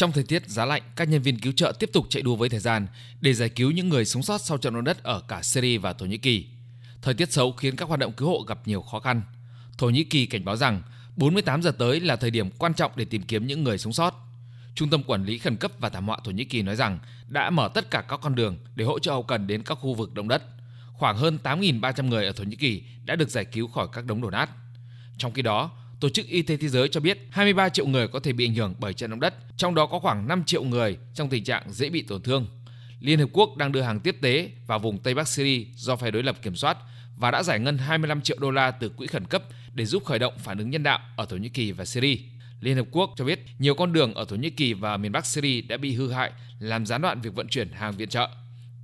Trong thời tiết giá lạnh, các nhân viên cứu trợ tiếp tục chạy đua với thời gian để giải cứu những người sống sót sau trận động đất ở cả Syria và Thổ Nhĩ Kỳ. Thời tiết xấu khiến các hoạt động cứu hộ gặp nhiều khó khăn. Thổ Nhĩ Kỳ cảnh báo rằng 48 giờ tới là thời điểm quan trọng để tìm kiếm những người sống sót. Trung tâm Quản lý Khẩn cấp và Thảm họa Thổ Nhĩ Kỳ nói rằng đã mở tất cả các con đường để hỗ trợ hậu cần đến các khu vực động đất. Khoảng hơn 8.300 người ở Thổ Nhĩ Kỳ đã được giải cứu khỏi các đống đổ nát. Trong khi đó, Tổ chức Y tế Thế giới cho biết 23 triệu người có thể bị ảnh hưởng bởi trận động đất, trong đó có khoảng 5 triệu người trong tình trạng dễ bị tổn thương. Liên Hợp Quốc đang đưa hàng tiếp tế vào vùng Tây Bắc Syria do phe đối lập kiểm soát và đã giải ngân 25 triệu đô la từ quỹ khẩn cấp để giúp khởi động phản ứng nhân đạo ở Thổ Nhĩ Kỳ và Syria. Liên Hợp Quốc cho biết nhiều con đường ở Thổ Nhĩ Kỳ và miền Bắc Syria đã bị hư hại, làm gián đoạn việc vận chuyển hàng viện trợ.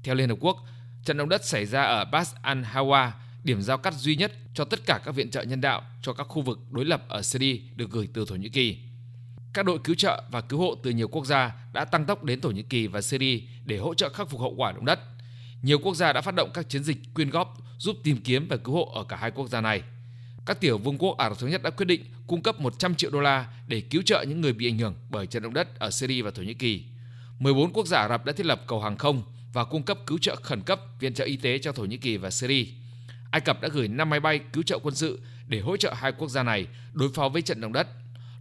Theo Liên Hợp Quốc, trận động đất xảy ra ở Bas al-Hawa, điểm giao cắt duy nhất cho tất cả các viện trợ nhân đạo cho các khu vực đối lập ở Syria được gửi từ Thổ Nhĩ Kỳ. Các đội cứu trợ và cứu hộ từ nhiều quốc gia đã tăng tốc đến Thổ Nhĩ Kỳ và Syria để hỗ trợ khắc phục hậu quả động đất. Nhiều quốc gia đã phát động các chiến dịch quyên góp giúp tìm kiếm và cứu hộ ở cả hai quốc gia này. Các tiểu vương quốc Ả Rập thống nhất đã quyết định cung cấp 100 triệu đô la để cứu trợ những người bị ảnh hưởng bởi trận động đất ở Syria và Thổ Nhĩ Kỳ. 14 quốc gia Ả Rập đã thiết lập cầu hàng không và cung cấp cứu trợ khẩn cấp, viện trợ y tế cho Thổ Nhĩ Kỳ và Syria. Ai Cập đã gửi 5 máy bay cứu trợ quân sự để hỗ trợ hai quốc gia này đối phó với trận động đất.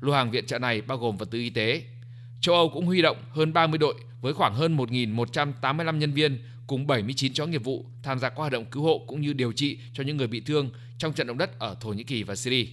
Lô hàng viện trợ này bao gồm vật tư y tế. Châu Âu cũng huy động hơn 30 đội với khoảng hơn 1.185 nhân viên cùng 79 chó nghiệp vụ tham gia các hoạt động cứu hộ cũng như điều trị cho những người bị thương trong trận động đất ở Thổ Nhĩ Kỳ và Syria.